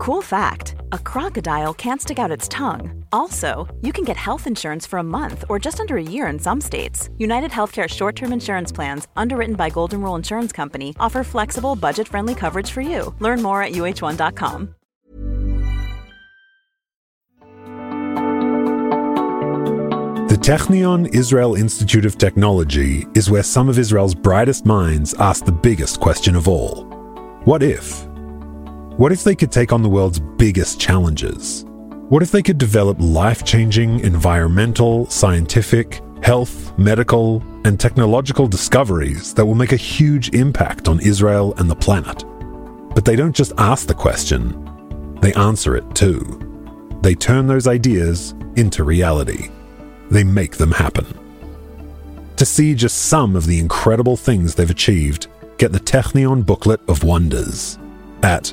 Cool fact a crocodile can't stick out its tongue. Also, you can get health insurance for a month or just under a year in some states. United Healthcare short term insurance plans, underwritten by Golden Rule Insurance Company, offer flexible, budget friendly coverage for you. Learn more at uh1.com. The Technion Israel Institute of Technology is where some of Israel's brightest minds ask the biggest question of all What if? What if they could take on the world's biggest challenges? What if they could develop life changing environmental, scientific, health, medical, and technological discoveries that will make a huge impact on Israel and the planet? But they don't just ask the question, they answer it too. They turn those ideas into reality. They make them happen. To see just some of the incredible things they've achieved, get the Technion Booklet of Wonders at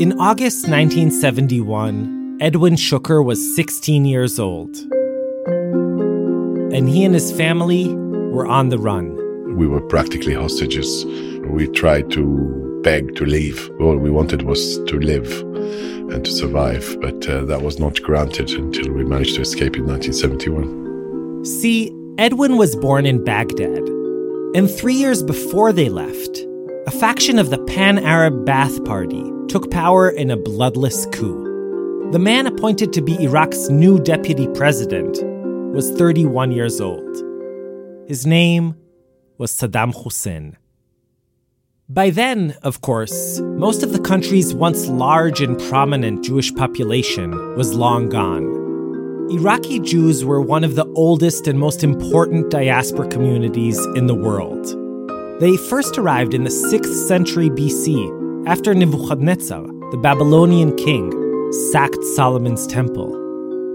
In August 1971, Edwin Shuker was 16 years old. And he and his family were on the run. We were practically hostages. We tried to beg to leave. All we wanted was to live and to survive, but uh, that was not granted until we managed to escape in 1971. See, Edwin was born in Baghdad. And three years before they left, a faction of the Pan Arab Ba'ath Party took power in a bloodless coup. The man appointed to be Iraq's new deputy president was 31 years old. His name was Saddam Hussein. By then, of course, most of the country's once large and prominent Jewish population was long gone. Iraqi Jews were one of the oldest and most important diaspora communities in the world. They first arrived in the 6th century BC after Nebuchadnezzar, the Babylonian king, sacked Solomon's temple.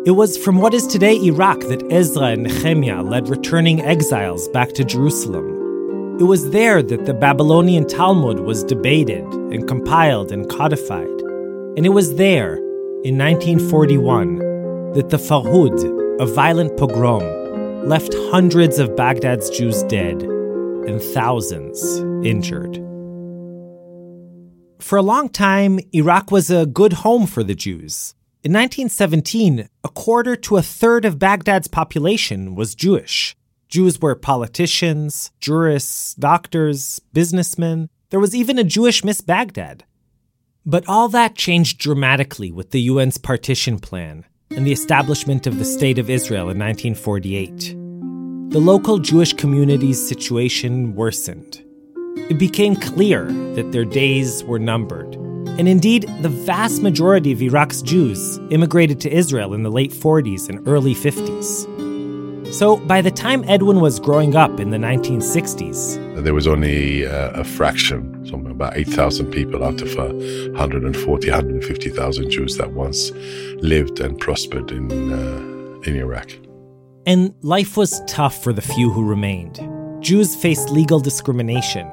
It was from what is today Iraq that Ezra and Nehemiah led returning exiles back to Jerusalem. It was there that the Babylonian Talmud was debated and compiled and codified. And it was there, in 1941, that the Farhud, a violent pogrom, left hundreds of Baghdad's Jews dead and thousands injured. For a long time, Iraq was a good home for the Jews. In 1917, a quarter to a third of Baghdad's population was Jewish. Jews were politicians, jurists, doctors, businessmen. There was even a Jewish Miss Baghdad. But all that changed dramatically with the UN's partition plan and the establishment of the State of Israel in 1948. The local Jewish community's situation worsened it became clear that their days were numbered. And indeed, the vast majority of Iraq's Jews immigrated to Israel in the late 40s and early 50s. So by the time Edwin was growing up in the 1960s, there was only uh, a fraction, something about 8,000 people out of uh, 140, 150,000 Jews that once lived and prospered in, uh, in Iraq. And life was tough for the few who remained. Jews faced legal discrimination,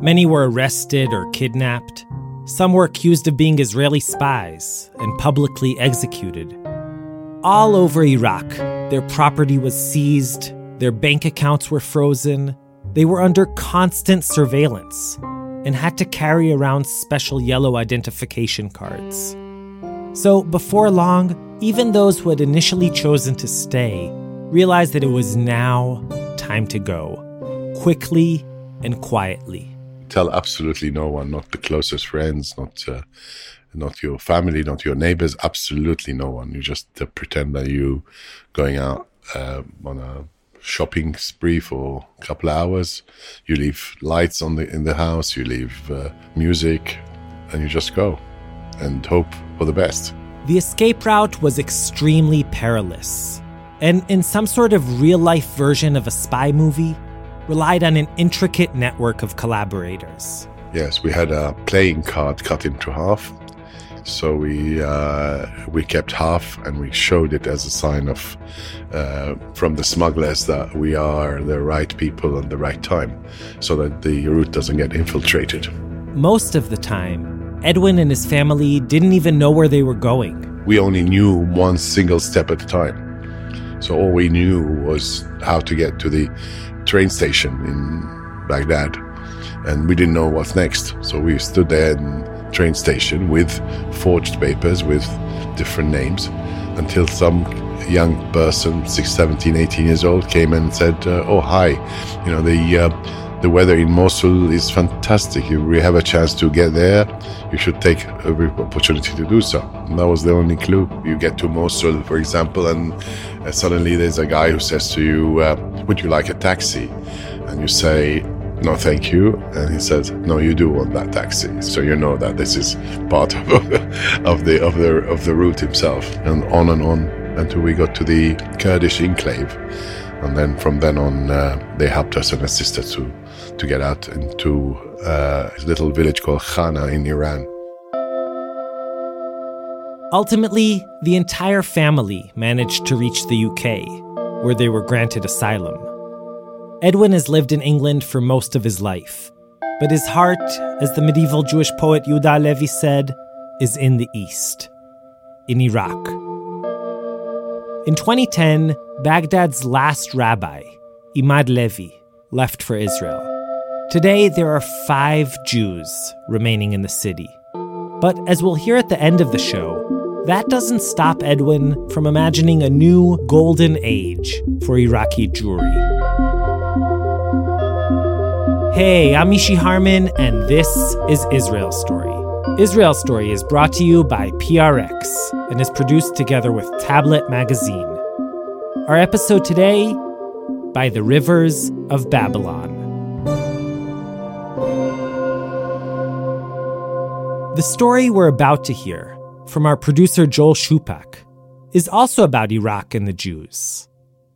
Many were arrested or kidnapped. Some were accused of being Israeli spies and publicly executed. All over Iraq, their property was seized, their bank accounts were frozen, they were under constant surveillance and had to carry around special yellow identification cards. So, before long, even those who had initially chosen to stay realized that it was now time to go, quickly and quietly tell absolutely no one, not the closest friends, not uh, not your family, not your neighbors, absolutely no one. You just uh, pretend that you going out uh, on a shopping spree for a couple of hours. You leave lights on the in the house, you leave uh, music, and you just go and hope for the best. The escape route was extremely perilous. And in some sort of real life version of a spy movie, relied on an intricate network of collaborators. Yes, we had a playing card cut into half, So we uh, we kept half, and we showed it as a sign of uh, from the smugglers that we are the right people at the right time, so that the route doesn't get infiltrated. Most of the time, Edwin and his family didn't even know where they were going. We only knew one single step at a time. So all we knew was how to get to the train station in Baghdad, and we didn't know what's next. So we stood there in train station with forged papers with different names until some young person, 6, 17, 18 years old, came and said, uh, "Oh hi, you know the." Uh, the weather in Mosul is fantastic. If we have a chance to get there, you should take every opportunity to do so. And that was the only clue. You get to Mosul, for example, and uh, suddenly there's a guy who says to you, uh, Would you like a taxi? And you say, no thank you and he says no you do want that taxi so you know that this is part of, of the of the of the route himself and on and on until we got to the kurdish enclave and then from then on uh, they helped us and assisted to to get out into uh, a little village called Khana in Iran. Ultimately, the entire family managed to reach the UK, where they were granted asylum. Edwin has lived in England for most of his life, but his heart, as the medieval Jewish poet Yehuda Halevi said, is in the East, in Iraq. In 2010, Baghdad's last rabbi, Imad Levi, left for Israel. Today, there are five Jews remaining in the city. But as we'll hear at the end of the show, that doesn't stop Edwin from imagining a new golden age for Iraqi Jewry. Hey, I'm Mishy Harman, and this is Israel Story. Israel Story is brought to you by PRX and is produced together with Tablet Magazine. Our episode today by the Rivers of Babylon. The story we're about to hear from our producer Joel Shupak is also about Iraq and the Jews.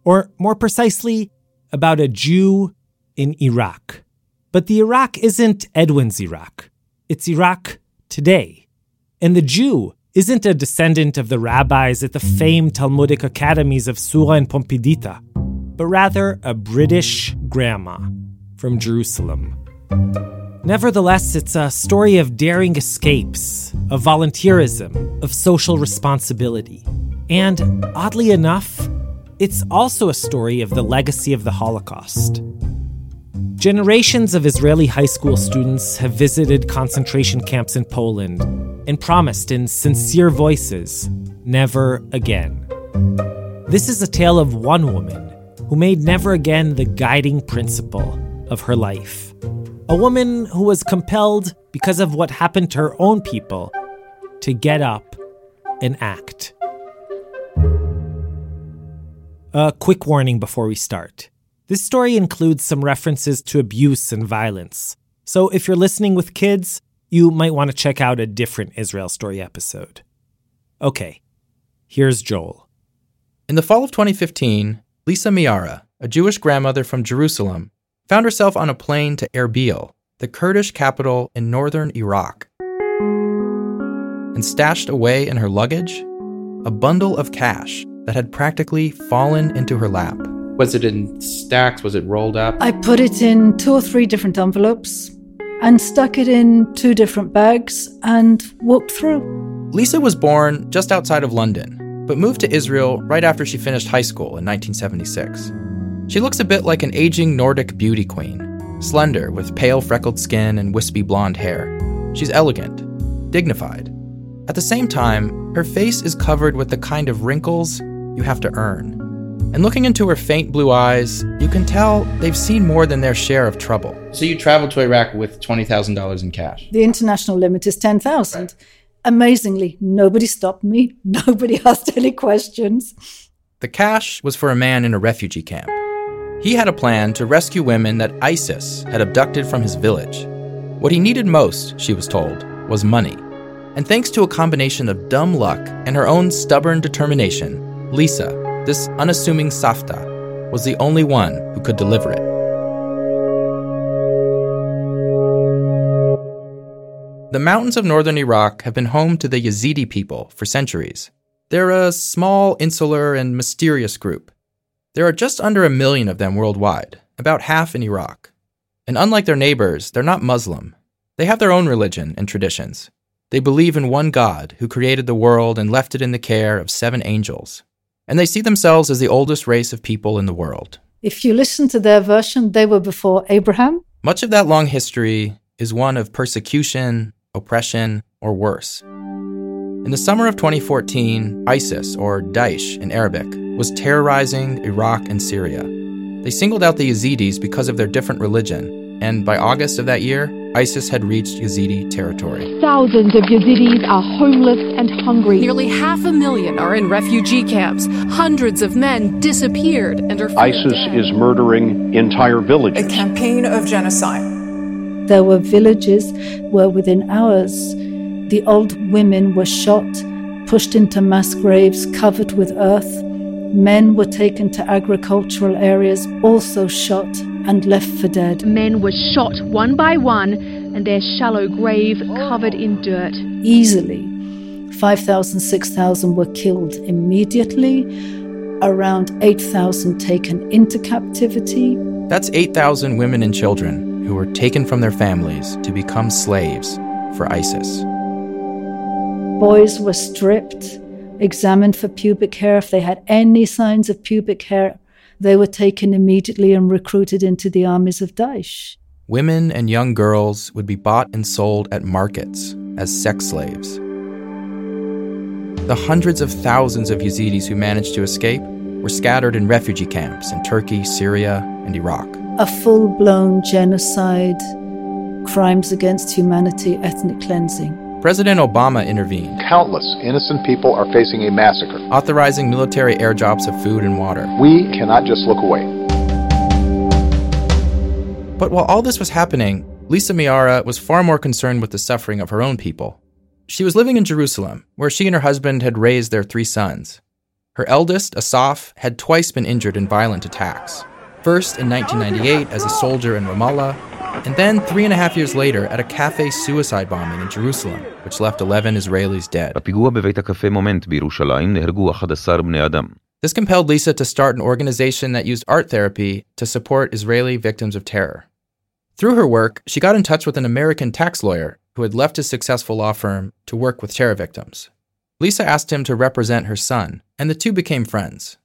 Or more precisely, about a Jew in Iraq. But the Iraq isn't Edwin's Iraq, it's Iraq today. And the Jew isn't a descendant of the rabbis at the famed Talmudic academies of Sura and Pumbedita, but rather a British grandma from Jerusalem. Nevertheless, it's a story of daring escapes, of volunteerism, of social responsibility. And oddly enough, it's also a story of the legacy of the Holocaust. Generations of Israeli high school students have visited concentration camps in Poland and promised in sincere voices never again. This is a tale of one woman who made never again the guiding principle of her life. A woman who was compelled, because of what happened to her own people, to get up and act. A quick warning before we start. This story includes some references to abuse and violence. So if you're listening with kids, you might want to check out a different Israel Story episode. Okay, here's Joel. In the fall of 2015, Lisa Miara, a Jewish grandmother from Jerusalem, found herself on a plane to Erbil, the Kurdish capital in northern Iraq. And stashed away in her luggage, a bundle of cash that had practically fallen into her lap. Was it in stacks? Was it rolled up? I put it in two or three different envelopes and stuck it in two different bags and walked through. Lisa was born just outside of London, but moved to Israel right after she finished high school in 1976. She looks a bit like an aging Nordic beauty queen, slender with pale freckled skin and wispy blonde hair. She's elegant, dignified. At the same time, her face is covered with the kind of wrinkles you have to earn. And looking into her faint blue eyes, you can tell they've seen more than their share of trouble. So you traveled to Iraq with twenty thousand dollars in cash. The international limit is 10,000. Amazingly, nobody stopped me. Nobody asked any questions. The cash was for a man in a refugee camp. He had a plan to rescue women that ISIS had abducted from his village. What he needed most, she was told, was money. And thanks to a combination of dumb luck and her own stubborn determination, Lisa, this unassuming Safta, was the only one who could deliver it. The mountains of northern Iraq have been home to the Yazidi people for centuries. They're a small, insular, and mysterious group. There are just under a million of them worldwide, about half in Iraq. And unlike their neighbors, they're not Muslim. They have their own religion and traditions. They believe in one God who created the world and left it in the care of seven angels. And they see themselves as the oldest race of people in the world. If you listen to their version, they were before Abraham. Much of that long history is one of persecution, oppression, or worse. In the summer of 2014, ISIS, or Daesh in Arabic, was terrorizing Iraq and Syria. They singled out the Yazidis because of their different religion, and by August of that year, ISIS had reached Yazidi territory. Thousands of Yazidis are homeless and hungry. Nearly half a million are in refugee camps. Hundreds of men disappeared and are. ISIS is murdering entire villages. A campaign of genocide. There were villages where within hours the old women were shot, pushed into mass graves covered with earth. Men were taken to agricultural areas, also shot and left for dead. Men were shot one by one and their shallow grave covered in dirt. Easily, 5,000, 6,000 were killed immediately, around 8,000 taken into captivity. That's 8,000 women and children who were taken from their families to become slaves for ISIS. Boys were stripped, examined for pubic hair. If they had any signs of pubic hair, they were taken immediately and recruited into the armies of Daesh. Women and young girls would be bought and sold at markets as sex slaves. The hundreds of thousands of Yazidis who managed to escape were scattered in refugee camps in Turkey, Syria, and Iraq. A full blown genocide, crimes against humanity, ethnic cleansing. President Obama intervened. Countless innocent people are facing a massacre. Authorizing military airdrops of food and water. We cannot just look away. But while all this was happening, Lisa Miara was far more concerned with the suffering of her own people. She was living in Jerusalem, where she and her husband had raised their three sons. Her eldest, Asaf, had twice been injured in violent attacks. First in 1998 as a soldier in Ramallah, and then three and a half years later at a cafe suicide bombing in Jerusalem, which left 11 Israelis dead. בפיגוע בבית הקפה מומנט בירושלים נהרגו 11 בני אדם. This compelled Lisa to start an organization that used art therapy to support Israeli victims of terror. Through her work, she got in touch with an American tax lawyer who had left his successful law firm to work with terror victims. Lisa asked him to represent her son, and the two became friends.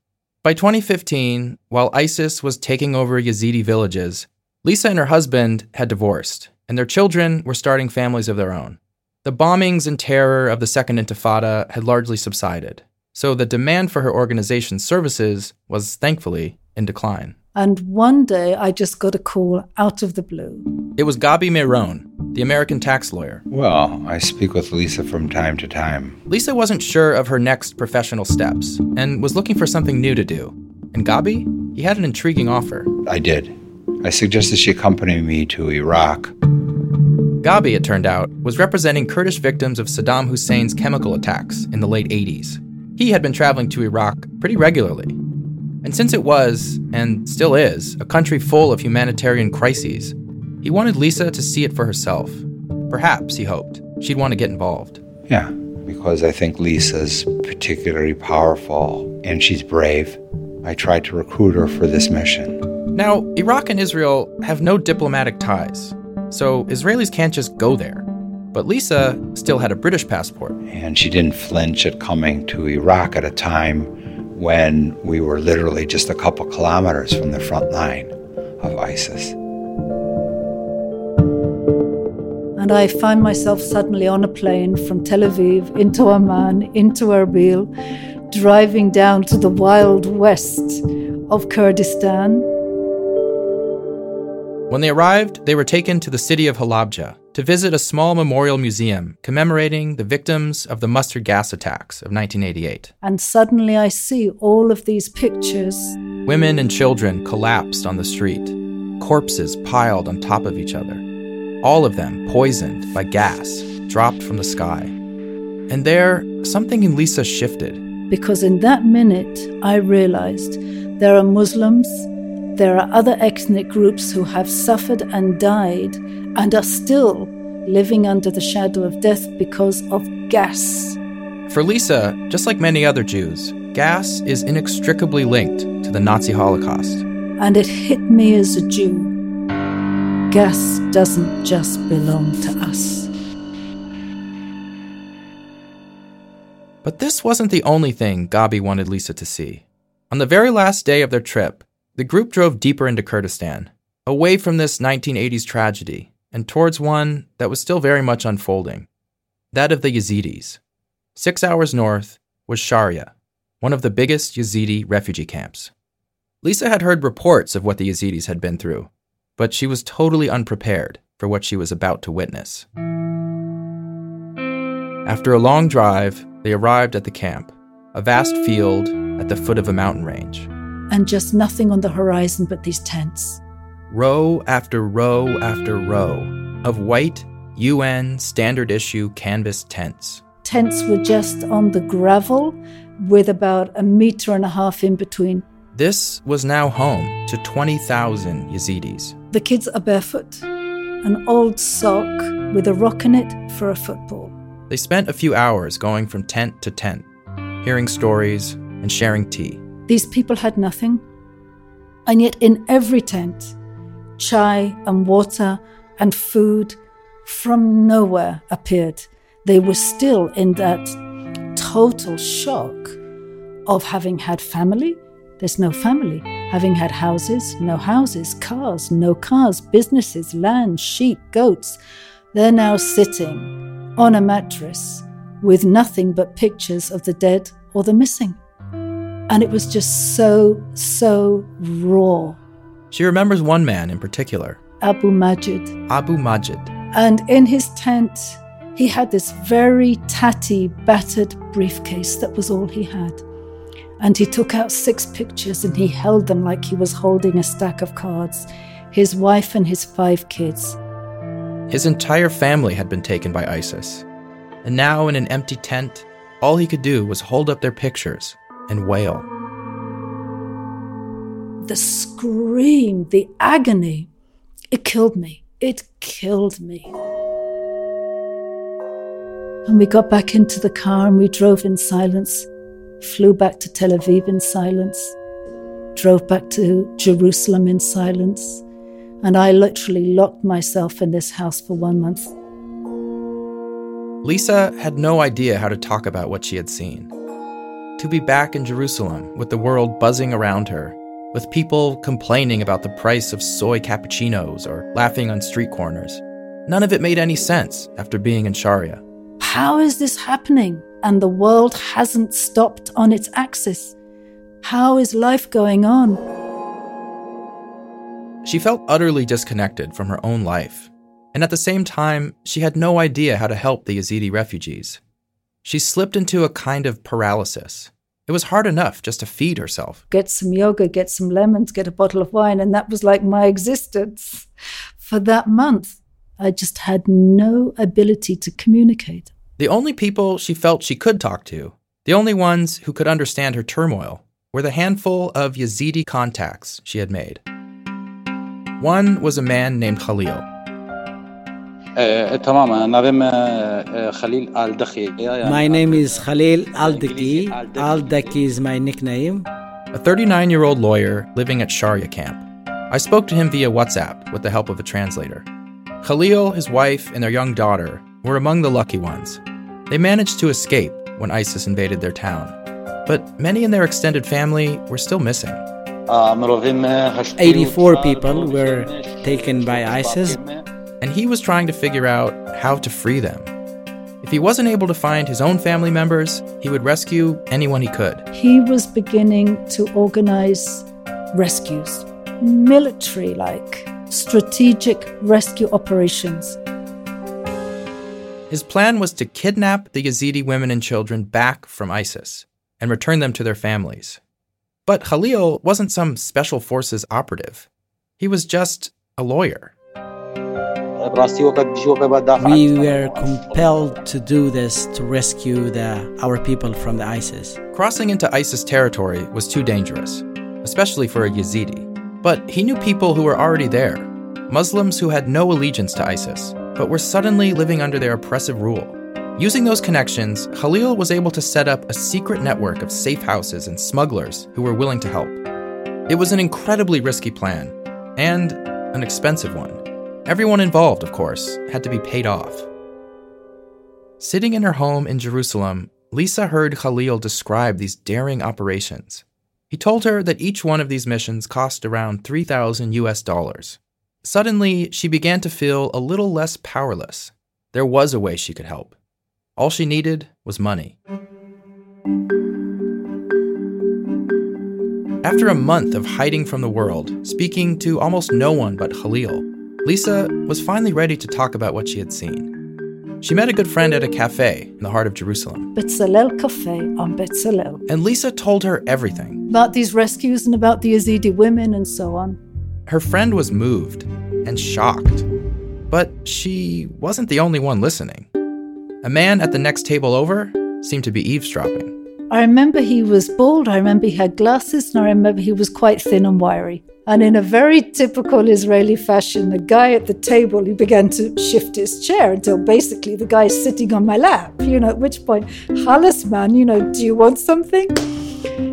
By 2015, while ISIS was taking over Yazidi villages, Lisa and her husband had divorced, and their children were starting families of their own. The bombings and terror of the Second Intifada had largely subsided, so the demand for her organization's services was thankfully in decline. And one day I just got a call out of the blue. It was Gabi Mairone, the American tax lawyer. Well, I speak with Lisa from time to time. Lisa wasn't sure of her next professional steps and was looking for something new to do. And Gabi, he had an intriguing offer. I did. I suggested she accompany me to Iraq. Gabi, it turned out, was representing Kurdish victims of Saddam Hussein's chemical attacks in the late 80s. He had been traveling to Iraq pretty regularly. And since it was, and still is, a country full of humanitarian crises, he wanted Lisa to see it for herself. Perhaps, he hoped, she'd want to get involved. Yeah, because I think Lisa's particularly powerful and she's brave. I tried to recruit her for this mission. Now, Iraq and Israel have no diplomatic ties, so Israelis can't just go there. But Lisa still had a British passport. And she didn't flinch at coming to Iraq at a time when we were literally just a couple kilometers from the front line of ISIS. And I find myself suddenly on a plane from Tel Aviv into Amman, into Erbil, driving down to the wild west of Kurdistan. When they arrived, they were taken to the city of Halabja to visit a small memorial museum commemorating the victims of the mustard gas attacks of 1988. And suddenly I see all of these pictures. Women and children collapsed on the street, corpses piled on top of each other, all of them poisoned by gas dropped from the sky. And there, something in Lisa shifted. Because in that minute, I realized there are Muslims, there are other ethnic groups who have suffered and died and are still living under the shadow of death because of gas. For Lisa, just like many other Jews, gas is inextricably linked to the Nazi Holocaust. And it hit me as a Jew. Gas doesn't just belong to us. But this wasn't the only thing Gabi wanted Lisa to see. On the very last day of their trip, the group drove deeper into Kurdistan, away from this 1980s tragedy and towards one that was still very much unfolding that of the Yazidis. Six hours north was Sharia, one of the biggest Yazidi refugee camps. Lisa had heard reports of what the Yazidis had been through, but she was totally unprepared for what she was about to witness. After a long drive, they arrived at the camp, a vast field at the foot of a mountain range. And just nothing on the horizon but these tents. Row after row after row of white UN standard issue canvas tents. Tents were just on the gravel with about a meter and a half in between. This was now home to 20,000 Yazidis. The kids are barefoot, an old sock with a rock in it for a football. They spent a few hours going from tent to tent, hearing stories and sharing tea. These people had nothing. And yet, in every tent, chai and water and food from nowhere appeared. They were still in that total shock of having had family, there's no family, having had houses, no houses, cars, no cars, businesses, land, sheep, goats. They're now sitting on a mattress with nothing but pictures of the dead or the missing. And it was just so, so raw. She remembers one man in particular Abu Majid. Abu Majid. And in his tent, he had this very tatty, battered briefcase. That was all he had. And he took out six pictures and he held them like he was holding a stack of cards his wife and his five kids. His entire family had been taken by ISIS. And now, in an empty tent, all he could do was hold up their pictures and wail. The scream, the agony, it killed me. It killed me. And we got back into the car and we drove in silence, flew back to Tel Aviv in silence, drove back to Jerusalem in silence, and I literally locked myself in this house for one month. Lisa had no idea how to talk about what she had seen. To be back in Jerusalem with the world buzzing around her with people complaining about the price of soy cappuccinos or laughing on street corners. None of it made any sense after being in Sharia. How is this happening? And the world hasn't stopped on its axis. How is life going on? She felt utterly disconnected from her own life. And at the same time, she had no idea how to help the Yazidi refugees. She slipped into a kind of paralysis. It was hard enough just to feed herself. Get some yoga, get some lemons, get a bottle of wine, and that was like my existence for that month. I just had no ability to communicate. The only people she felt she could talk to, the only ones who could understand her turmoil, were the handful of Yazidi contacts she had made. One was a man named Khalil. My name is Khalil Aldaki. Aldaki is my nickname. A 39 year old lawyer living at Sharia camp. I spoke to him via WhatsApp with the help of a translator. Khalil, his wife, and their young daughter were among the lucky ones. They managed to escape when ISIS invaded their town, but many in their extended family were still missing. 84 people were taken by ISIS and he was trying to figure out how to free them. If he wasn't able to find his own family members, he would rescue anyone he could. He was beginning to organize rescues, military like, strategic rescue operations. His plan was to kidnap the Yazidi women and children back from ISIS and return them to their families. But Khalil wasn't some special forces operative. He was just a lawyer. We were compelled to do this to rescue the, our people from the ISIS. Crossing into ISIS territory was too dangerous, especially for a Yazidi. But he knew people who were already there Muslims who had no allegiance to ISIS, but were suddenly living under their oppressive rule. Using those connections, Khalil was able to set up a secret network of safe houses and smugglers who were willing to help. It was an incredibly risky plan, and an expensive one. Everyone involved, of course, had to be paid off. Sitting in her home in Jerusalem, Lisa heard Khalil describe these daring operations. He told her that each one of these missions cost around 3,000 US dollars. Suddenly, she began to feel a little less powerless. There was a way she could help. All she needed was money. After a month of hiding from the world, speaking to almost no one but Khalil, Lisa was finally ready to talk about what she had seen. She met a good friend at a cafe in the heart of Jerusalem. Betzalel Cafe on Betzalel. And Lisa told her everything. About these rescues and about the Yazidi women and so on. Her friend was moved and shocked. But she wasn't the only one listening. A man at the next table over seemed to be eavesdropping. I remember he was bald, I remember he had glasses, and I remember he was quite thin and wiry. And in a very typical Israeli fashion, the guy at the table, he began to shift his chair until basically the guy is sitting on my lap. You know, at which point, Halas man, you know, do you want something?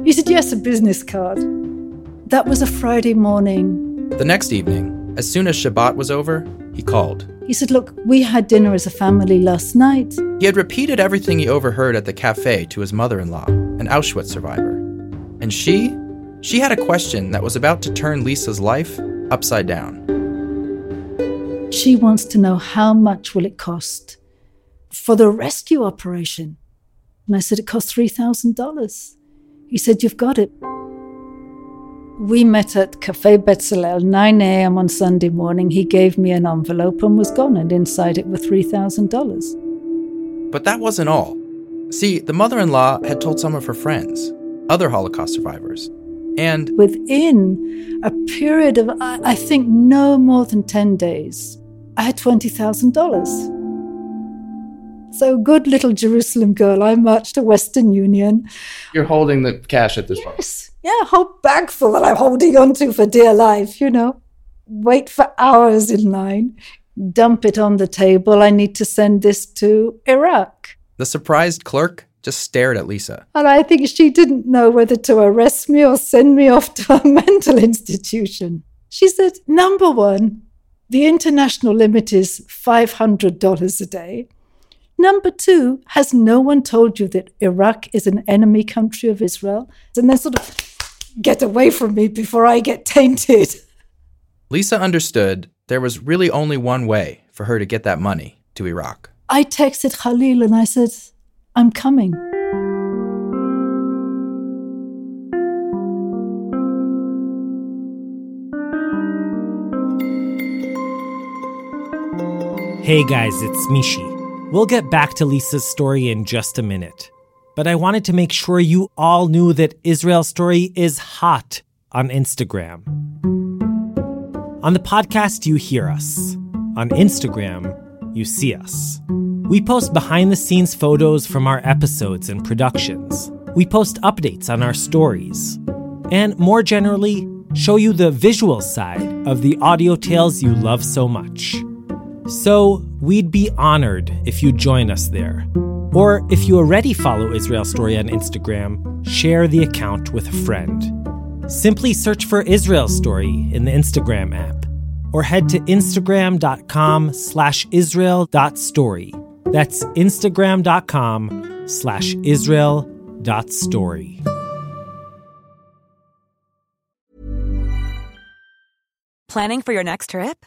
He said, yes, a business card. That was a Friday morning. The next evening, as soon as Shabbat was over, he called. He said, Look, we had dinner as a family last night. He had repeated everything he overheard at the cafe to his mother in law, an Auschwitz survivor. And she, she had a question that was about to turn Lisa's life upside down. She wants to know how much will it cost for the rescue operation. And I said, It cost $3,000. He said, You've got it. We met at Cafe Betzalel, 9 a.m. on Sunday morning. He gave me an envelope and was gone, and inside it were $3,000. But that wasn't all. See, the mother in law had told some of her friends, other Holocaust survivors. And within a period of, I think, no more than 10 days, I had $20,000. So, good little Jerusalem girl, I marched to Western Union. You're holding the cash at this yes. point. Yeah, a whole bag full that I'm holding onto for dear life, you know. Wait for hours in line, dump it on the table. I need to send this to Iraq. The surprised clerk just stared at Lisa. And I think she didn't know whether to arrest me or send me off to a mental institution. She said, Number one, the international limit is $500 a day. Number two, has no one told you that Iraq is an enemy country of Israel? And then sort of get away from me before I get tainted. Lisa understood there was really only one way for her to get that money to Iraq. I texted Khalil and I said, I'm coming. Hey guys, it's Mishy. We'll get back to Lisa's story in just a minute. But I wanted to make sure you all knew that Israel's story is hot on Instagram. On the podcast, you hear us. On Instagram, you see us. We post behind the scenes photos from our episodes and productions. We post updates on our stories. And more generally, show you the visual side of the audio tales you love so much. So, we'd be honored if you'd join us there. Or if you already follow Israel Story on Instagram, share the account with a friend. Simply search for Israel Story in the Instagram app, or head to instagram.com slash israel.story. That's instagram.com slash israel.story. Planning for your next trip?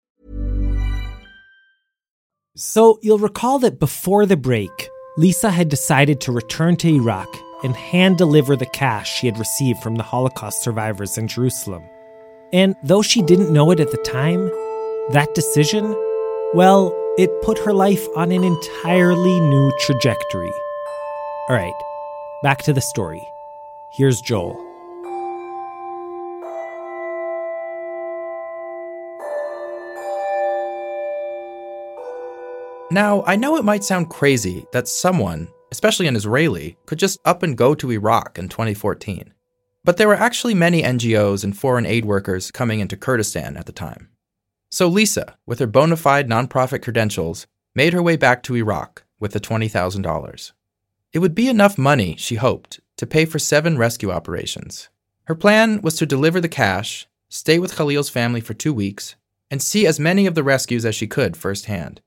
So, you'll recall that before the break, Lisa had decided to return to Iraq and hand deliver the cash she had received from the Holocaust survivors in Jerusalem. And though she didn't know it at the time, that decision, well, it put her life on an entirely new trajectory. All right, back to the story. Here's Joel. Now, I know it might sound crazy that someone, especially an Israeli, could just up and go to Iraq in 2014. But there were actually many NGOs and foreign aid workers coming into Kurdistan at the time. So Lisa, with her bona fide nonprofit credentials, made her way back to Iraq with the $20,000. It would be enough money, she hoped, to pay for seven rescue operations. Her plan was to deliver the cash, stay with Khalil's family for two weeks, and see as many of the rescues as she could firsthand.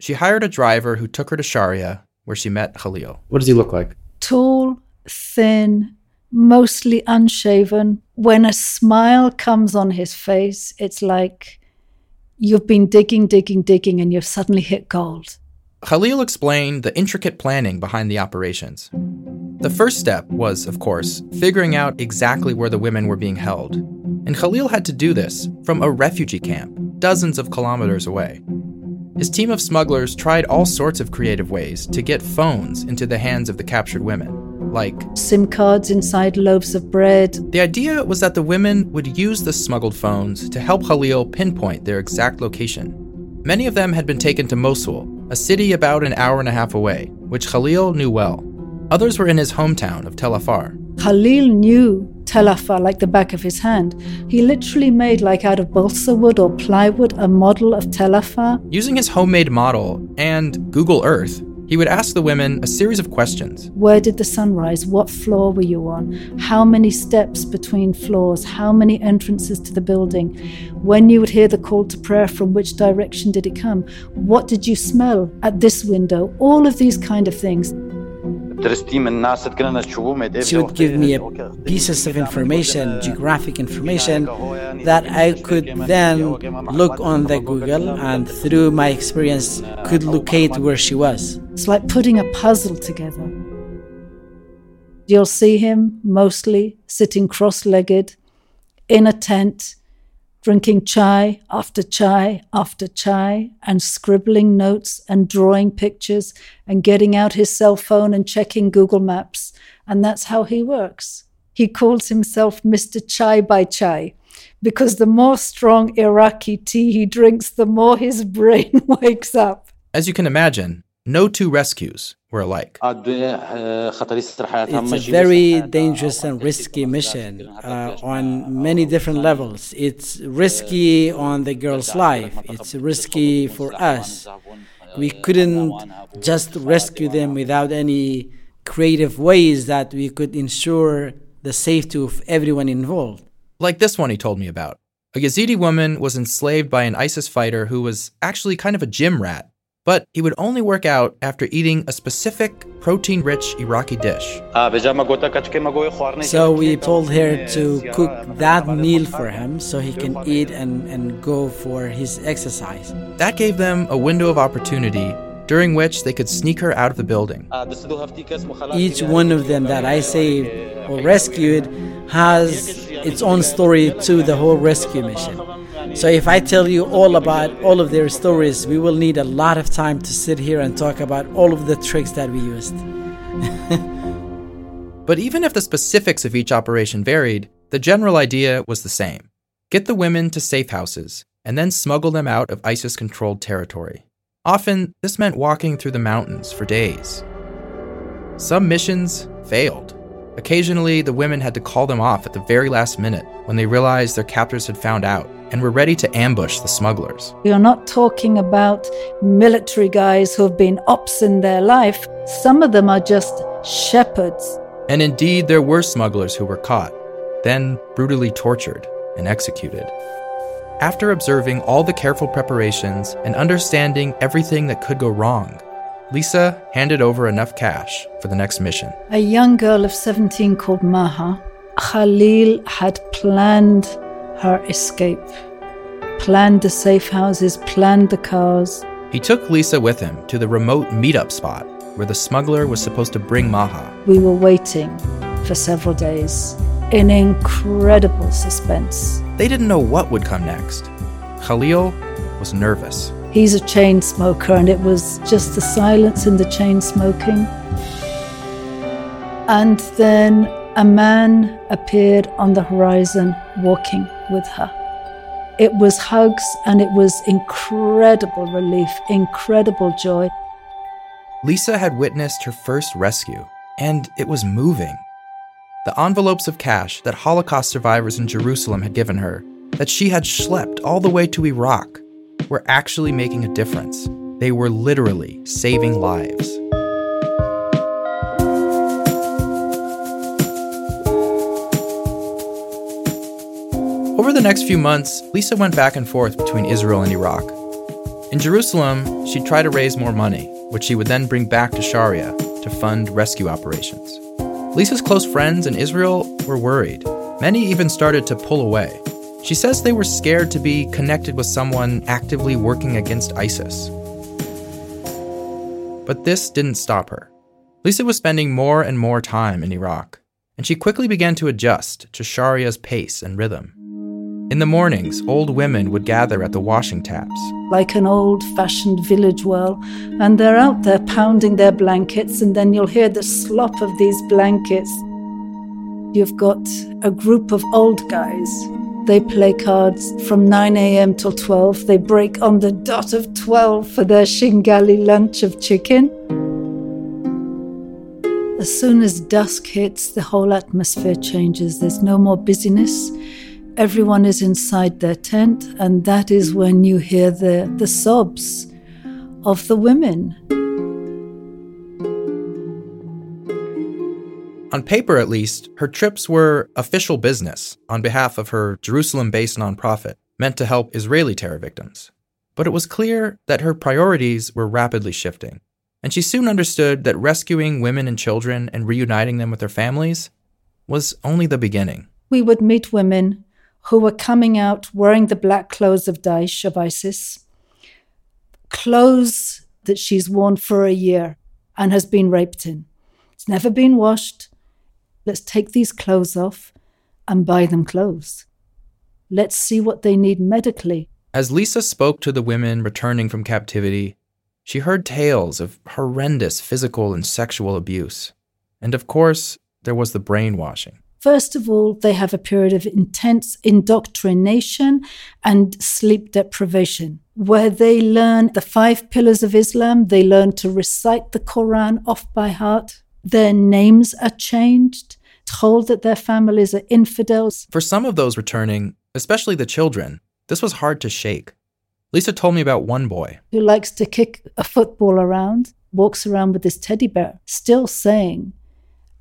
She hired a driver who took her to Sharia, where she met Khalil. What does he look like? Tall, thin, mostly unshaven. When a smile comes on his face, it's like you've been digging, digging, digging, and you've suddenly hit gold. Khalil explained the intricate planning behind the operations. The first step was, of course, figuring out exactly where the women were being held. And Khalil had to do this from a refugee camp, dozens of kilometers away. His team of smugglers tried all sorts of creative ways to get phones into the hands of the captured women, like SIM cards inside loaves of bread. The idea was that the women would use the smuggled phones to help Khalil pinpoint their exact location. Many of them had been taken to Mosul, a city about an hour and a half away, which Khalil knew well. Others were in his hometown of Tel Afar. Khalil knew Tel Afar like the back of his hand. He literally made, like out of balsa wood or plywood, a model of Tel Afar. Using his homemade model and Google Earth, he would ask the women a series of questions. Where did the sun rise? What floor were you on? How many steps between floors? How many entrances to the building? When you would hear the call to prayer, from which direction did it come? What did you smell at this window? All of these kind of things. She would give me a pieces of information, geographic information, that I could then look on the Google and through my experience could locate where she was. It's like putting a puzzle together. You'll see him mostly sitting cross legged in a tent drinking chai after chai after chai and scribbling notes and drawing pictures and getting out his cell phone and checking Google Maps. And that's how he works. He calls himself Mr. Chai by Chai because the more strong Iraqi tea he drinks, the more his brain wakes up. As you can imagine, no two rescues were alike. It's a very dangerous and risky mission uh, on many different levels. It's risky on the girl's life, it's risky for us. We couldn't just rescue them without any creative ways that we could ensure the safety of everyone involved. Like this one he told me about. A Yazidi woman was enslaved by an ISIS fighter who was actually kind of a gym rat but he would only work out after eating a specific protein rich Iraqi dish. So we told her to cook that meal for him so he can eat and, and go for his exercise. That gave them a window of opportunity during which they could sneak her out of the building. Each one of them that I saved or rescued has its own story to the whole rescue mission. So if I tell you all about all of their stories, we will need a lot of time to sit here and talk about all of the tricks that we used. but even if the specifics of each operation varied, the general idea was the same. Get the women to safe houses and then smuggle them out of ISIS controlled territory. Often, this meant walking through the mountains for days. Some missions failed. Occasionally, the women had to call them off at the very last minute when they realized their captors had found out and we were ready to ambush the smugglers. We are not talking about military guys who have been ops in their life. Some of them are just shepherds. And indeed, there were smugglers who were caught, then brutally tortured and executed. After observing all the careful preparations and understanding everything that could go wrong, Lisa handed over enough cash for the next mission. A young girl of 17 called Maha, Khalil had planned her escape, planned the safe houses, planned the cars. He took Lisa with him to the remote meetup spot where the smuggler was supposed to bring Maha. We were waiting for several days in incredible suspense. They didn't know what would come next. Khalil was nervous. He's a chain smoker, and it was just the silence in the chain smoking. And then a man appeared on the horizon walking with her. It was hugs and it was incredible relief, incredible joy. Lisa had witnessed her first rescue, and it was moving. The envelopes of cash that Holocaust survivors in Jerusalem had given her, that she had schlepped all the way to Iraq, were actually making a difference. They were literally saving lives. Over the next few months, Lisa went back and forth between Israel and Iraq. In Jerusalem, she'd try to raise more money, which she would then bring back to Sharya to fund rescue operations. Lisa's close friends in Israel were worried. Many even started to pull away. She says they were scared to be connected with someone actively working against ISIS. But this didn't stop her. Lisa was spending more and more time in Iraq, and she quickly began to adjust to Sharya's pace and rhythm. In the mornings, old women would gather at the washing taps. Like an old fashioned village well, and they're out there pounding their blankets, and then you'll hear the slop of these blankets. You've got a group of old guys they play cards from 9 a.m. till 12. They break on the dot of 12 for their Shingali lunch of chicken. As soon as dusk hits, the whole atmosphere changes. There's no more busyness. Everyone is inside their tent, and that is when you hear the, the sobs of the women. On paper, at least, her trips were official business on behalf of her Jerusalem based nonprofit meant to help Israeli terror victims. But it was clear that her priorities were rapidly shifting, and she soon understood that rescuing women and children and reuniting them with their families was only the beginning. We would meet women who were coming out wearing the black clothes of Daesh, of ISIS, clothes that she's worn for a year and has been raped in. It's never been washed, Let's take these clothes off and buy them clothes. Let's see what they need medically. As Lisa spoke to the women returning from captivity, she heard tales of horrendous physical and sexual abuse. And of course, there was the brainwashing. First of all, they have a period of intense indoctrination and sleep deprivation, where they learn the five pillars of Islam. They learn to recite the Quran off by heart. Their names are changed, told that their families are infidels. For some of those returning, especially the children, this was hard to shake. Lisa told me about one boy who likes to kick a football around, walks around with his teddy bear, still saying,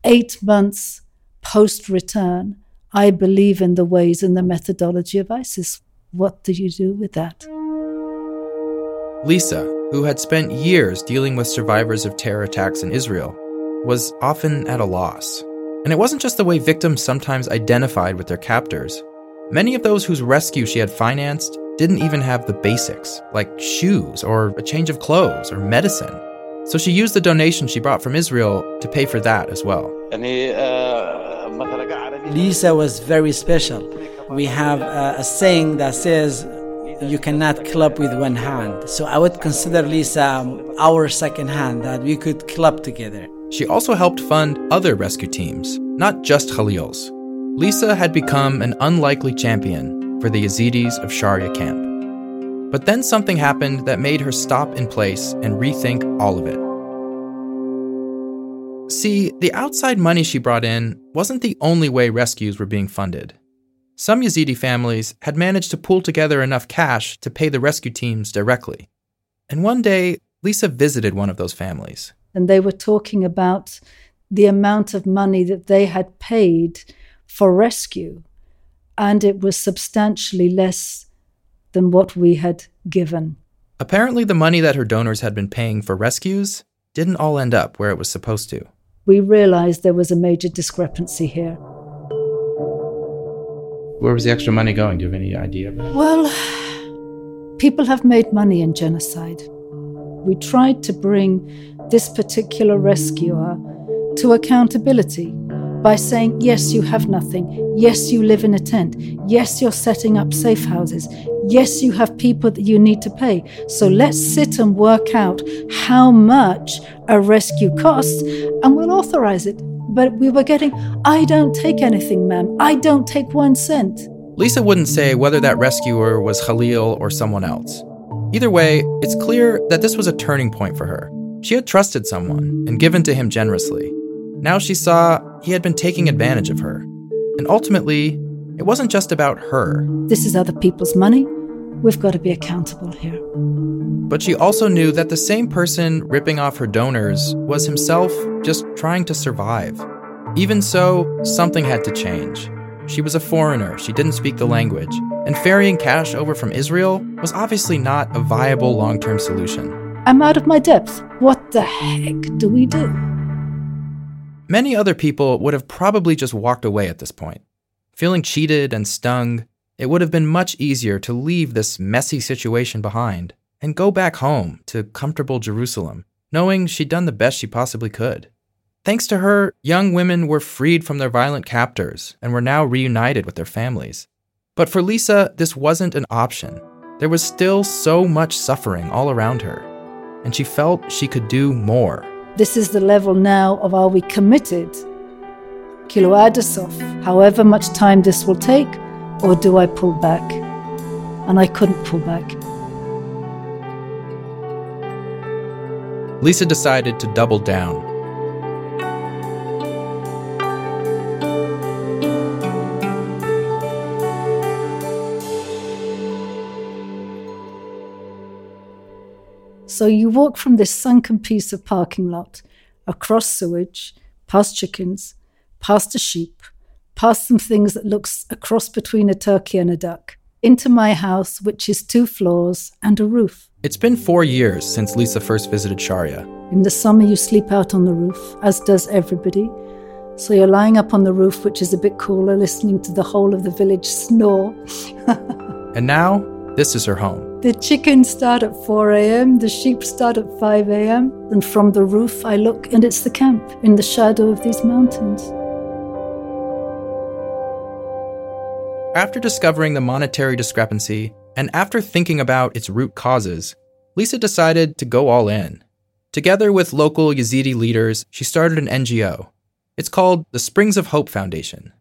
eight months post return, I believe in the ways and the methodology of ISIS. What do you do with that? Lisa, who had spent years dealing with survivors of terror attacks in Israel, was often at a loss. And it wasn't just the way victims sometimes identified with their captors. Many of those whose rescue she had financed didn't even have the basics, like shoes or a change of clothes or medicine. So she used the donation she brought from Israel to pay for that as well. Uh, Lisa was very special. We have a, a saying that says, you cannot clap with one hand. So I would consider Lisa um, our second hand that we could clap together. She also helped fund other rescue teams, not just Khalil's. Lisa had become an unlikely champion for the Yazidis of Sharya camp. But then something happened that made her stop in place and rethink all of it. See, the outside money she brought in wasn't the only way rescues were being funded. Some Yazidi families had managed to pool together enough cash to pay the rescue teams directly. And one day, Lisa visited one of those families and they were talking about the amount of money that they had paid for rescue, and it was substantially less than what we had given. Apparently, the money that her donors had been paying for rescues didn't all end up where it was supposed to. We realized there was a major discrepancy here. Where was the extra money going? Do you have any idea? Well, people have made money in genocide. We tried to bring this particular rescuer to accountability by saying, yes, you have nothing. Yes, you live in a tent. Yes, you're setting up safe houses. Yes, you have people that you need to pay. So let's sit and work out how much a rescue costs and we'll authorize it. But we were getting, I don't take anything, ma'am. I don't take one cent. Lisa wouldn't say whether that rescuer was Khalil or someone else. Either way, it's clear that this was a turning point for her. She had trusted someone and given to him generously. Now she saw he had been taking advantage of her. And ultimately, it wasn't just about her. This is other people's money. We've got to be accountable here. But she also knew that the same person ripping off her donors was himself just trying to survive. Even so, something had to change. She was a foreigner, she didn't speak the language, and ferrying cash over from Israel was obviously not a viable long term solution. I'm out of my depth. What the heck do we do? Many other people would have probably just walked away at this point. Feeling cheated and stung, it would have been much easier to leave this messy situation behind and go back home to comfortable Jerusalem, knowing she'd done the best she possibly could. Thanks to her, young women were freed from their violent captors and were now reunited with their families. But for Lisa, this wasn't an option. There was still so much suffering all around her, and she felt she could do more. This is the level now of are we committed? Kilo Adasof, however much time this will take, or do I pull back? And I couldn't pull back. Lisa decided to double down. So you walk from this sunken piece of parking lot, across sewage, past chickens, past a sheep, past some things that looks a cross between a turkey and a duck, into my house, which is two floors and a roof. It's been four years since Lisa first visited Sharya. In the summer, you sleep out on the roof, as does everybody. So you're lying up on the roof, which is a bit cooler, listening to the whole of the village snore. and now, this is her home. The chickens start at 4 a.m., the sheep start at 5 a.m., and from the roof I look and it's the camp in the shadow of these mountains. After discovering the monetary discrepancy, and after thinking about its root causes, Lisa decided to go all in. Together with local Yazidi leaders, she started an NGO. It's called the Springs of Hope Foundation.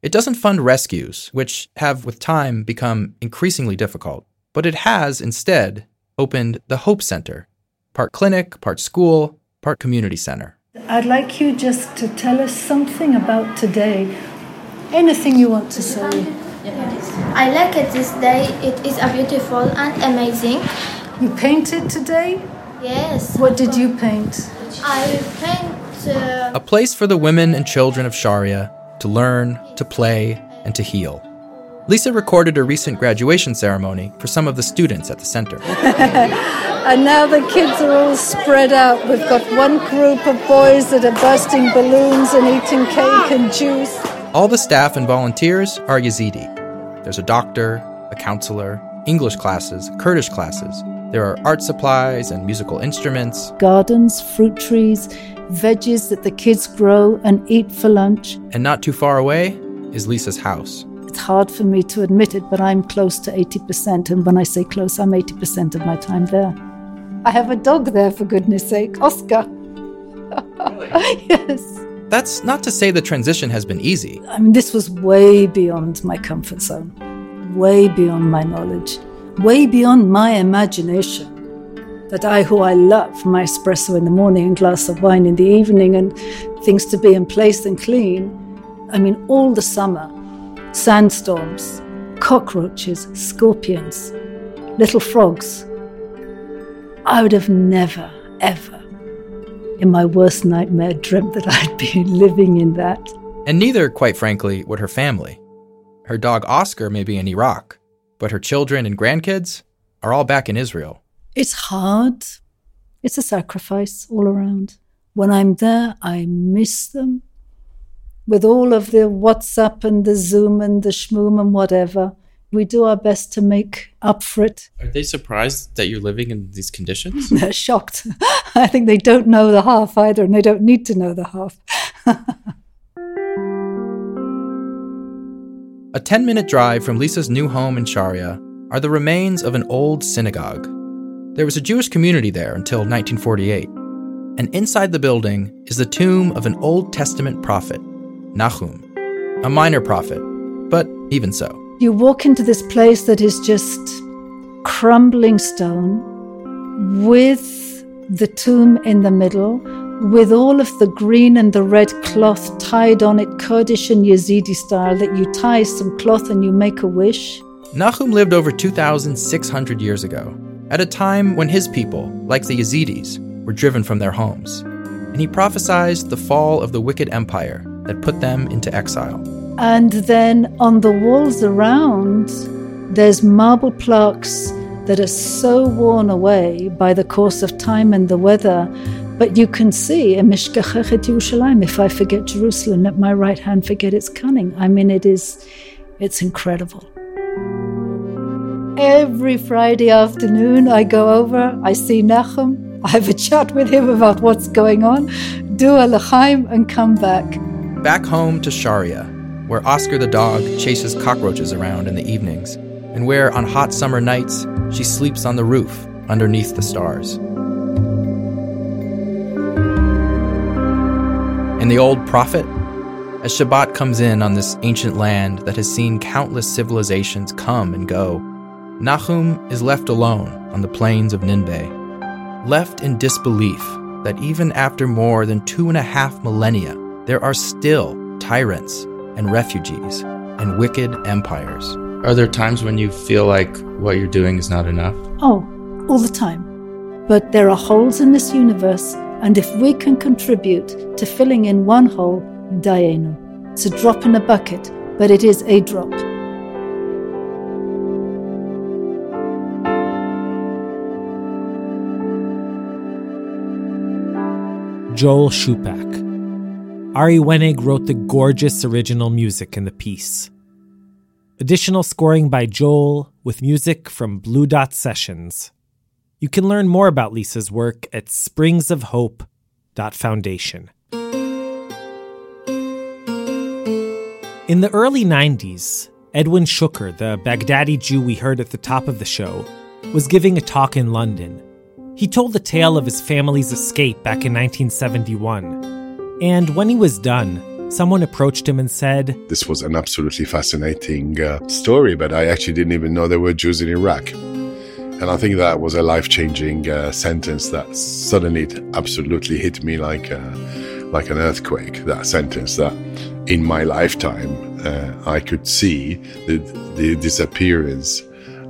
It doesn't fund rescues, which have with time become increasingly difficult, but it has instead opened the Hope Center, part clinic, part school, part community center. I'd like you just to tell us something about today. Anything you want to say. I like it this day. It is a beautiful and amazing. You painted today? Yes. What did you paint? I paint. Uh, a place for the women and children of Sharya to learn, to play, and to heal. Lisa recorded a recent graduation ceremony for some of the students at the center. and now the kids are all spread out. We've got one group of boys that are bursting balloons and eating cake and juice. All the staff and volunteers are Yazidi. There's a doctor, a counselor, English classes, Kurdish classes. There are art supplies and musical instruments, gardens, fruit trees, veggies that the kids grow and eat for lunch. And not too far away is Lisa's house. It's hard for me to admit it, but I'm close to 80%. And when I say close, I'm 80% of my time there. I have a dog there, for goodness sake, Oscar. yes. That's not to say the transition has been easy. I mean, this was way beyond my comfort zone, way beyond my knowledge, way beyond my imagination that I, who I love, my espresso in the morning and glass of wine in the evening and things to be in place and clean. I mean, all the summer, sandstorms, cockroaches, scorpions, little frogs. I would have never, ever, in my worst nightmare, dreamt that I'd be living in that. And neither, quite frankly, would her family. Her dog Oscar may be in Iraq, but her children and grandkids are all back in Israel. It's hard. It's a sacrifice all around. When I'm there, I miss them. With all of the WhatsApp and the Zoom and the Schmoom and whatever, we do our best to make up for it. Are they surprised that you're living in these conditions? They're shocked. I think they don't know the half either, and they don't need to know the half. A 10 minute drive from Lisa's new home in Sharya, are the remains of an old synagogue. There was a Jewish community there until 1948. And inside the building is the tomb of an Old Testament prophet, Nahum, a minor prophet, but even so. You walk into this place that is just crumbling stone with the tomb in the middle, with all of the green and the red cloth tied on it, Kurdish and Yazidi style, that you tie some cloth and you make a wish. Nahum lived over 2,600 years ago, at a time when his people, like the Yazidis, were driven from their homes. And he prophesied the fall of the wicked empire that put them into exile. And then on the walls around, there's marble plaques that are so worn away by the course of time and the weather. But you can see, if I forget Jerusalem, let my right hand forget its cunning. I mean, it is, it's incredible. Every Friday afternoon, I go over, I see Nahum, I have a chat with him about what's going on, do a l'chaim, and come back. Back home to Sharya, where Oscar the dog chases cockroaches around in the evenings, and where on hot summer nights she sleeps on the roof underneath the stars. And the old prophet, as Shabbat comes in on this ancient land that has seen countless civilizations come and go, Nahum is left alone on the plains of Nineveh, left in disbelief that even after more than two and a half millennia, there are still tyrants and refugees and wicked empires. Are there times when you feel like what you're doing is not enough? Oh, all the time. But there are holes in this universe, and if we can contribute to filling in one hole, dayenu. It's a drop in a bucket, but it is a drop. Joel Shupak. Ari Wenig wrote the gorgeous original music in the piece. Additional scoring by Joel with music from Blue Dot Sessions. You can learn more about Lisa's work at springsofhope.foundation. In the early 90s, Edwin Shuker, the Baghdadi Jew we heard at the top of the show, was giving a talk in London. He told the tale of his family's escape back in 1971. And when he was done, someone approached him and said, This was an absolutely fascinating uh, story, but I actually didn't even know there were Jews in Iraq. And I think that was a life changing uh, sentence that suddenly absolutely hit me like, a, like an earthquake. That sentence that in my lifetime uh, I could see the, the disappearance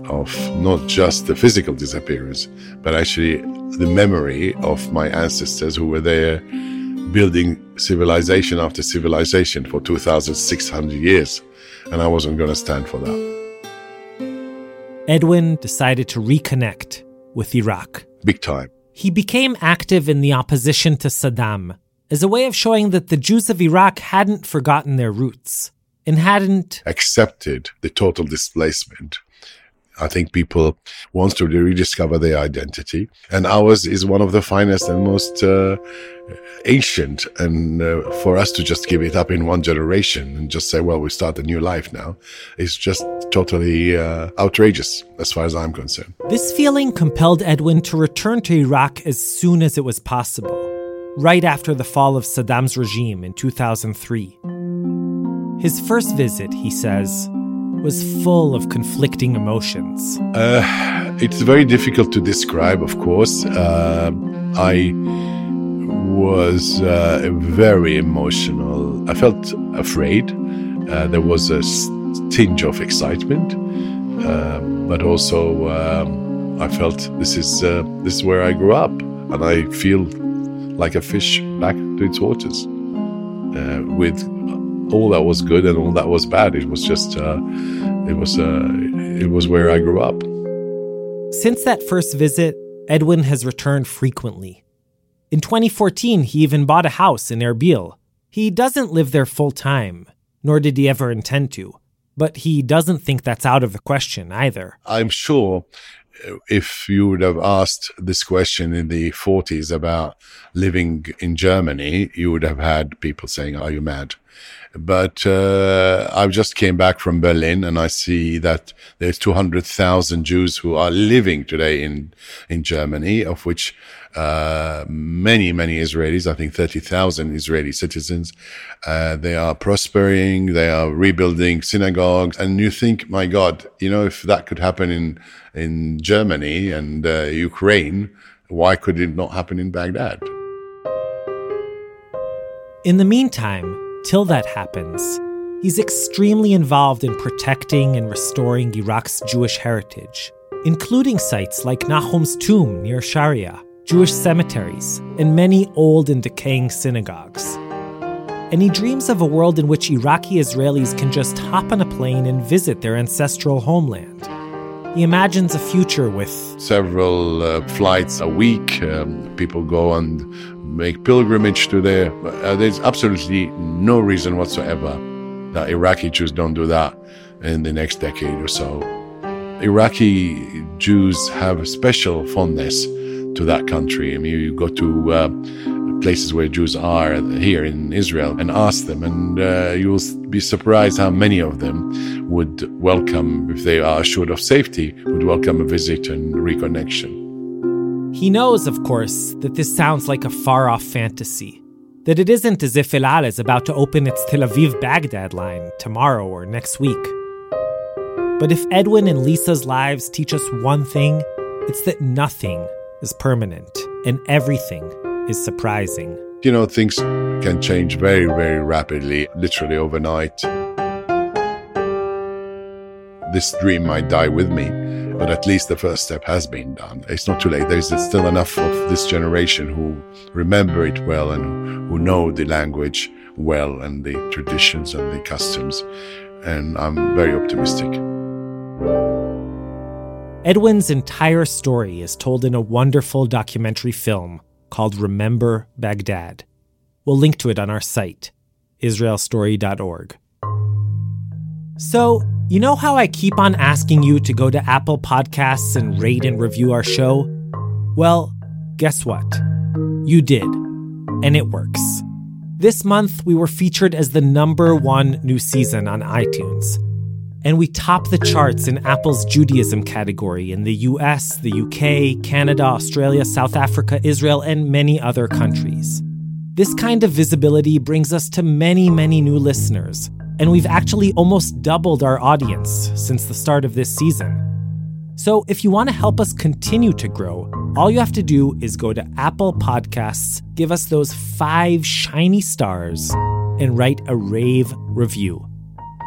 of not just the physical disappearance, but actually the memory of my ancestors who were there building civilization after civilization for 2,600 years. And I wasn't going to stand for that. Edwin decided to reconnect with Iraq. Big time. He became active in the opposition to Saddam as a way of showing that the Jews of Iraq hadn't forgotten their roots and hadn't accepted the total displacement I think people want to rediscover their identity, and ours is one of the finest and most uh, ancient. And uh, for us to just give it up in one generation and just say, "Well, we start a new life now," is just totally uh, outrageous, as far as I'm concerned. This feeling compelled Edwin to return to Iraq as soon as it was possible, right after the fall of Saddam's regime in 2003. His first visit, he says, was full of conflicting emotions. Uh, it's very difficult to describe, of course. Uh, I was uh, very emotional. I felt afraid. Uh, there was a tinge of excitement, uh, but also um, I felt this is uh, this is where I grew up, and I feel like a fish back to its waters with all that was good and all that was bad. It was just, uh, it was, uh, it was where I grew up. Since that first visit, Edwin has returned frequently. In 2014, he even bought a house in Erbil. He doesn't live there full time, nor did he ever intend to, but he doesn't think that's out of the question either. I'm sure if you would have asked this question in the 40s about living in Germany, you would have had people saying, Are you mad? But uh, I just came back from Berlin, and I see that there's 200,000 Jews who are living today in in Germany, of which uh, many many Israelis, I think 30,000 Israeli citizens, uh, they are prospering, they are rebuilding synagogues, and you think, my God, you know, if that could happen in in Germany and uh, Ukraine, why could it not happen in Baghdad? In the meantime, till that happens, he's extremely involved in protecting and restoring Iraq's Jewish heritage, including sites like Nahum's tomb near Sharya, Jewish cemeteries, and many old and decaying synagogues. And he dreams of a world in which Iraqi Israelis can just hop on a plane and visit their ancestral homeland. He imagines a future with several uh, flights a week. Um, people go and make pilgrimage to there. Uh, there's absolutely no reason whatsoever that Iraqi Jews don't do that in the next decade or so. Iraqi Jews have a special fondness to that country. I mean, you go to uh, places where Jews are here in Israel and ask them, and uh, you will be surprised how many of them would welcome, if they are assured of safety, would welcome a visit and reconnection. He knows, of course, that this sounds like a far off fantasy. That it isn't as if El Al is about to open its Tel Aviv Baghdad line tomorrow or next week. But if Edwin and Lisa's lives teach us one thing, it's that nothing is permanent and everything is surprising. You know, things can change very, very rapidly, literally overnight. This dream might die with me, but at least the first step has been done. It's not too late. There's still enough of this generation who remember it well and who know the language well and the traditions and the customs. And I'm very optimistic. Edwin's entire story is told in a wonderful documentary film called Remember Baghdad. We'll link to it on our site, israelstory.org. So, you know how I keep on asking you to go to Apple Podcasts and rate and review our show? Well, guess what? You did. And it works. This month, we were featured as the number one new season on iTunes. And we top the charts in Apple's Judaism category in the US, the UK, Canada, Australia, South Africa, Israel, and many other countries. This kind of visibility brings us to many, many new listeners, and we've actually almost doubled our audience since the start of this season. So, if you want to help us continue to grow, all you have to do is go to Apple Podcasts, give us those five shiny stars, and write a rave review.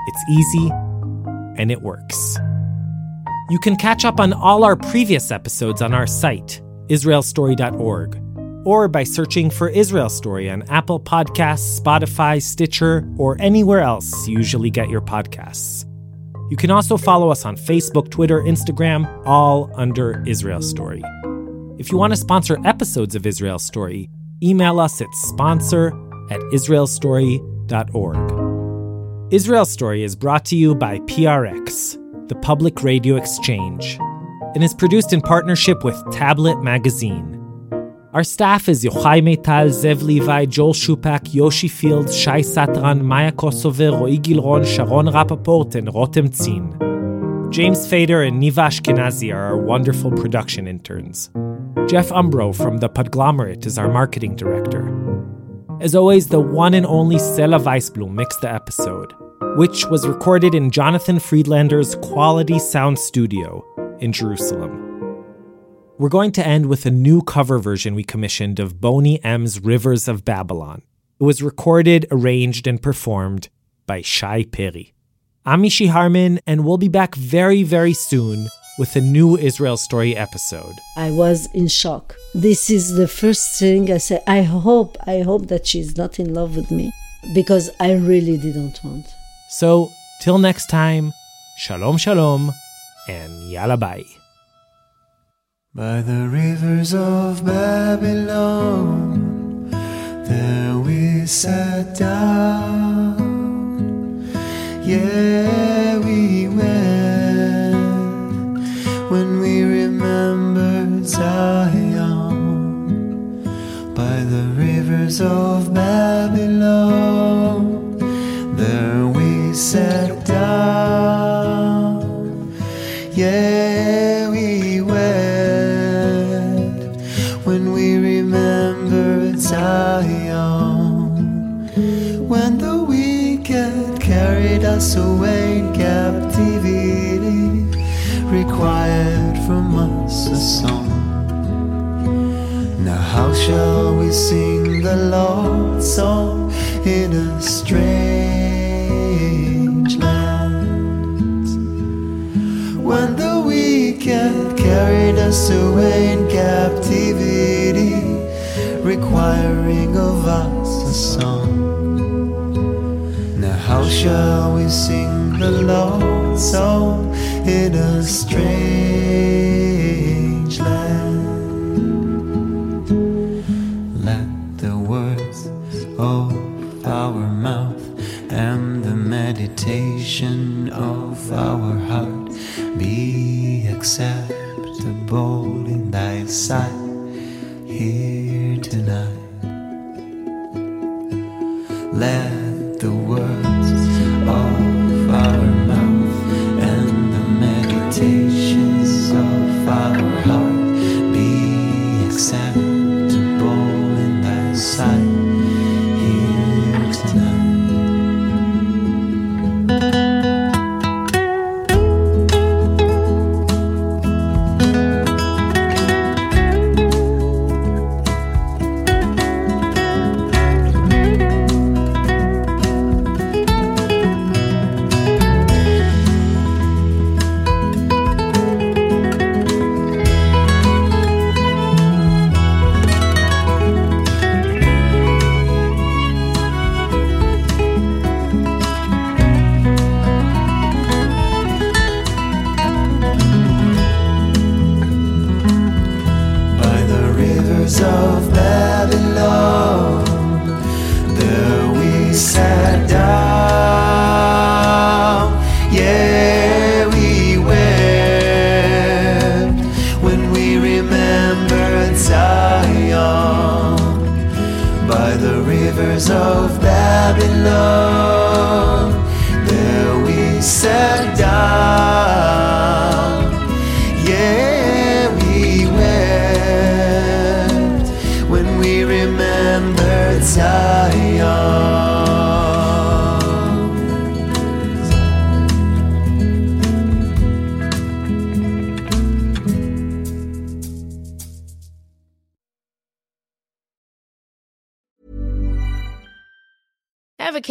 It's easy and it works. You can catch up on all our previous episodes on our site, israelstory.org, or by searching for Israel Story on Apple Podcasts, Spotify, Stitcher, or anywhere else you usually get your podcasts. You can also follow us on Facebook, Twitter, Instagram, all under Israel Story. If you want to sponsor episodes of Israel Story, email us at sponsor at israelstory.org. Israel Story is brought to you by PRX, the Public Radio Exchange, and is produced in partnership with Tablet Magazine. Our staff is Yochai Maital, Zev Levi, Joel Shupak, Yoshi Fields, Shai Satran, Maya Kosover, Roy Gilron, Sharon Rapaport, and Rotem Tzin. James Fader and Niva Ashkenazi are our wonderful production interns. Jeff Umbro from The Podglomerate is our marketing director. As always, the one and only Sela Weisblum mixed the episode, which was recorded in Jonathan Friedlander's Quality Sound Studio in Jerusalem. We're going to end with a new cover version we commissioned of Boney M's Rivers of Babylon. It was recorded, arranged, and performed by Shai Peri. I'm Mishy Harman, and we'll be back very, very soon with a new Israel Story episode. I was in shock. This is the first thing I said. I hope, I hope that she's not in love with me because I really didn't want. So, till next time, shalom, shalom, and yalla bye. By the rivers of Babylon, there we sat down. Yeah, we went Zion by the rivers of Babylon. There we sat down, yeah, we wept when we remembered Zion. When the wicked carried us away. Shall we sing the Lord's song in a strange land? When the wicked carried us away in captivity, requiring of us a song. Now, how shall we sing the Lord's song in a strange